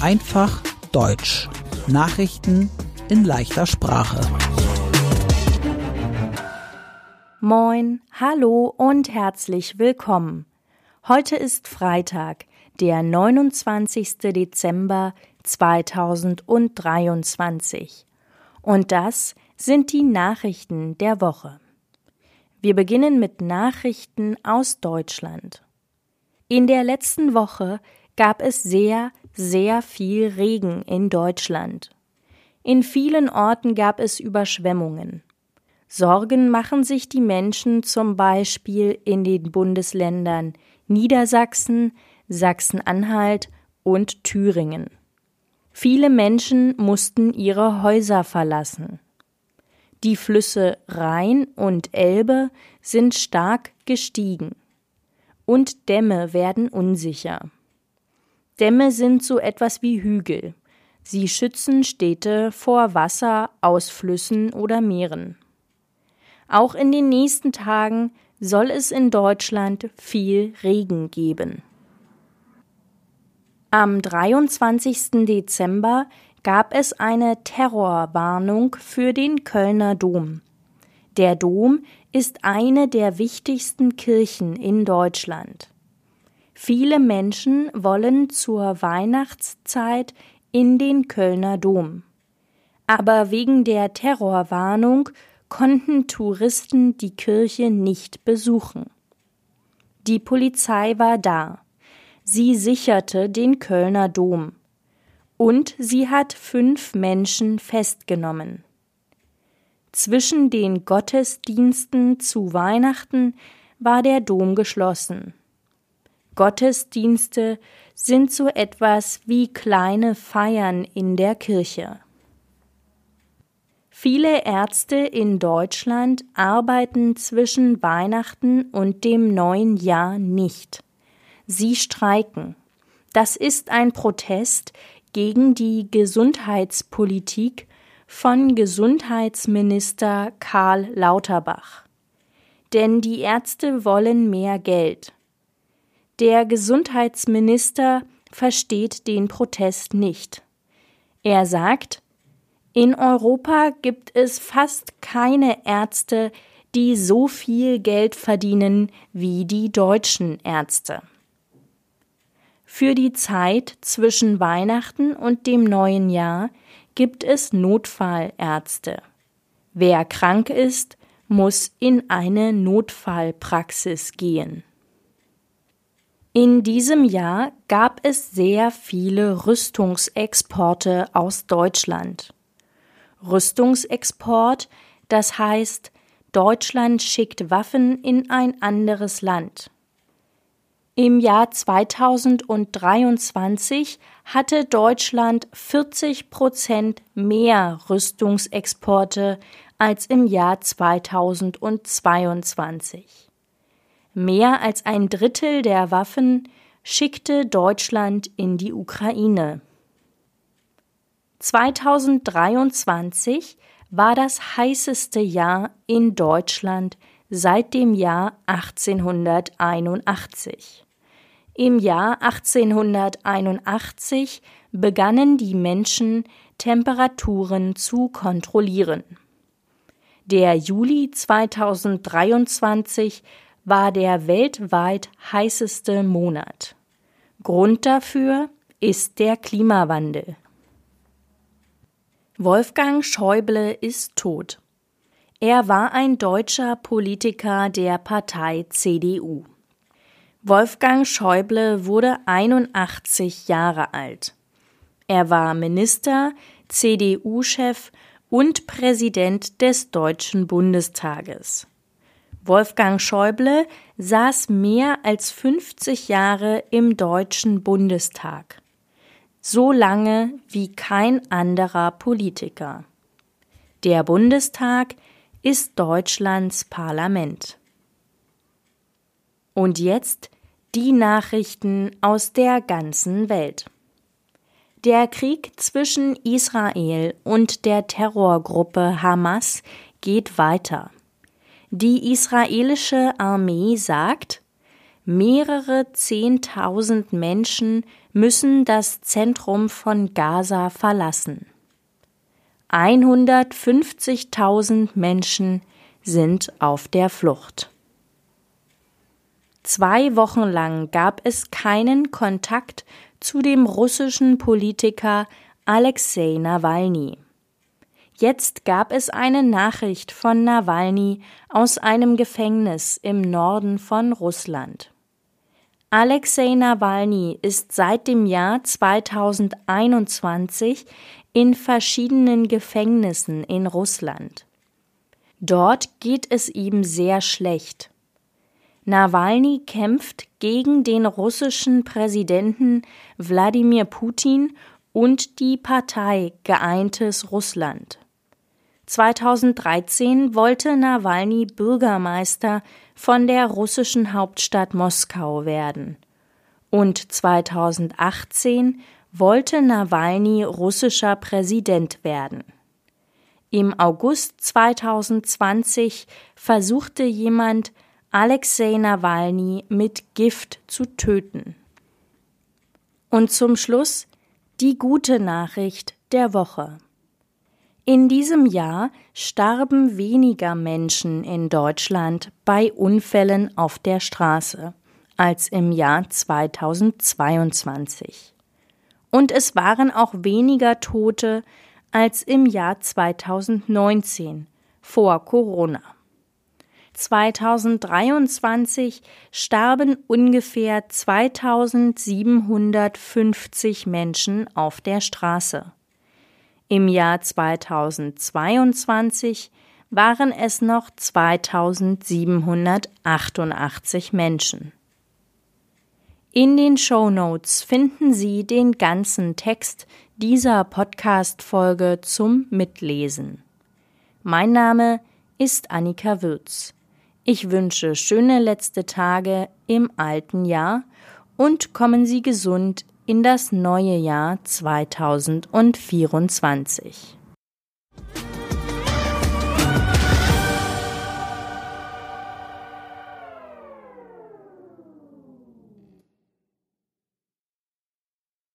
Einfach Deutsch. Nachrichten in leichter Sprache. Moin, hallo und herzlich willkommen. Heute ist Freitag, der 29. Dezember 2023. Und das sind die Nachrichten der Woche. Wir beginnen mit Nachrichten aus Deutschland. In der letzten Woche gab es sehr, sehr viel Regen in Deutschland. In vielen Orten gab es Überschwemmungen. Sorgen machen sich die Menschen zum Beispiel in den Bundesländern Niedersachsen, Sachsen-Anhalt und Thüringen. Viele Menschen mussten ihre Häuser verlassen. Die Flüsse Rhein und Elbe sind stark gestiegen. Und Dämme werden unsicher. Dämme sind so etwas wie Hügel. Sie schützen Städte vor Wasser aus Flüssen oder Meeren. Auch in den nächsten Tagen soll es in Deutschland viel Regen geben. Am 23. Dezember gab es eine Terrorwarnung für den Kölner Dom. Der Dom ist eine der wichtigsten Kirchen in Deutschland. Viele Menschen wollen zur Weihnachtszeit in den Kölner Dom. Aber wegen der Terrorwarnung konnten Touristen die Kirche nicht besuchen. Die Polizei war da. Sie sicherte den Kölner Dom und sie hat fünf Menschen festgenommen. Zwischen den Gottesdiensten zu Weihnachten war der Dom geschlossen. Gottesdienste sind so etwas wie kleine Feiern in der Kirche. Viele Ärzte in Deutschland arbeiten zwischen Weihnachten und dem neuen Jahr nicht. Sie streiken. Das ist ein Protest gegen die Gesundheitspolitik von Gesundheitsminister Karl Lauterbach. Denn die Ärzte wollen mehr Geld. Der Gesundheitsminister versteht den Protest nicht. Er sagt, in Europa gibt es fast keine Ärzte, die so viel Geld verdienen wie die deutschen Ärzte. Für die Zeit zwischen Weihnachten und dem neuen Jahr gibt es Notfallärzte. Wer krank ist, muss in eine Notfallpraxis gehen. In diesem Jahr gab es sehr viele Rüstungsexporte aus Deutschland. Rüstungsexport, das heißt, Deutschland schickt Waffen in ein anderes Land. Im Jahr 2023 hatte Deutschland 40 Prozent mehr Rüstungsexporte als im Jahr 2022. Mehr als ein Drittel der Waffen schickte Deutschland in die Ukraine. 2023 war das heißeste Jahr in Deutschland seit dem Jahr 1881. Im Jahr 1881 begannen die Menschen Temperaturen zu kontrollieren. Der Juli 2023 war der weltweit heißeste Monat. Grund dafür ist der Klimawandel. Wolfgang Schäuble ist tot. Er war ein deutscher Politiker der Partei CDU. Wolfgang Schäuble wurde 81 Jahre alt. Er war Minister, CDU-Chef und Präsident des Deutschen Bundestages. Wolfgang Schäuble saß mehr als 50 Jahre im Deutschen Bundestag. So lange wie kein anderer Politiker. Der Bundestag ist Deutschlands Parlament. Und jetzt die Nachrichten aus der ganzen Welt. Der Krieg zwischen Israel und der Terrorgruppe Hamas geht weiter. Die israelische Armee sagt, Mehrere Zehntausend Menschen müssen das Zentrum von Gaza verlassen. 150.000 Menschen sind auf der Flucht. Zwei Wochen lang gab es keinen Kontakt zu dem russischen Politiker Alexei Nawalny. Jetzt gab es eine Nachricht von Nawalny aus einem Gefängnis im Norden von Russland. Alexei Nawalny ist seit dem Jahr 2021 in verschiedenen Gefängnissen in Russland. Dort geht es ihm sehr schlecht. Nawalny kämpft gegen den russischen Präsidenten Wladimir Putin und die Partei Geeintes Russland. 2013 wollte Nawalny Bürgermeister von der russischen Hauptstadt Moskau werden. Und 2018 wollte Nawalny russischer Präsident werden. Im August 2020 versuchte jemand, Alexei Nawalny mit Gift zu töten. Und zum Schluss die gute Nachricht der Woche. In diesem Jahr starben weniger Menschen in Deutschland bei Unfällen auf der Straße als im Jahr 2022. Und es waren auch weniger Tote als im Jahr 2019 vor Corona. 2023 starben ungefähr 2750 Menschen auf der Straße. Im Jahr 2022 waren es noch 2788 Menschen. In den Show Notes finden Sie den ganzen Text dieser Podcast-Folge zum Mitlesen. Mein Name ist Annika Würz. Ich wünsche schöne letzte Tage im alten Jahr und kommen Sie gesund in das neue Jahr 2024.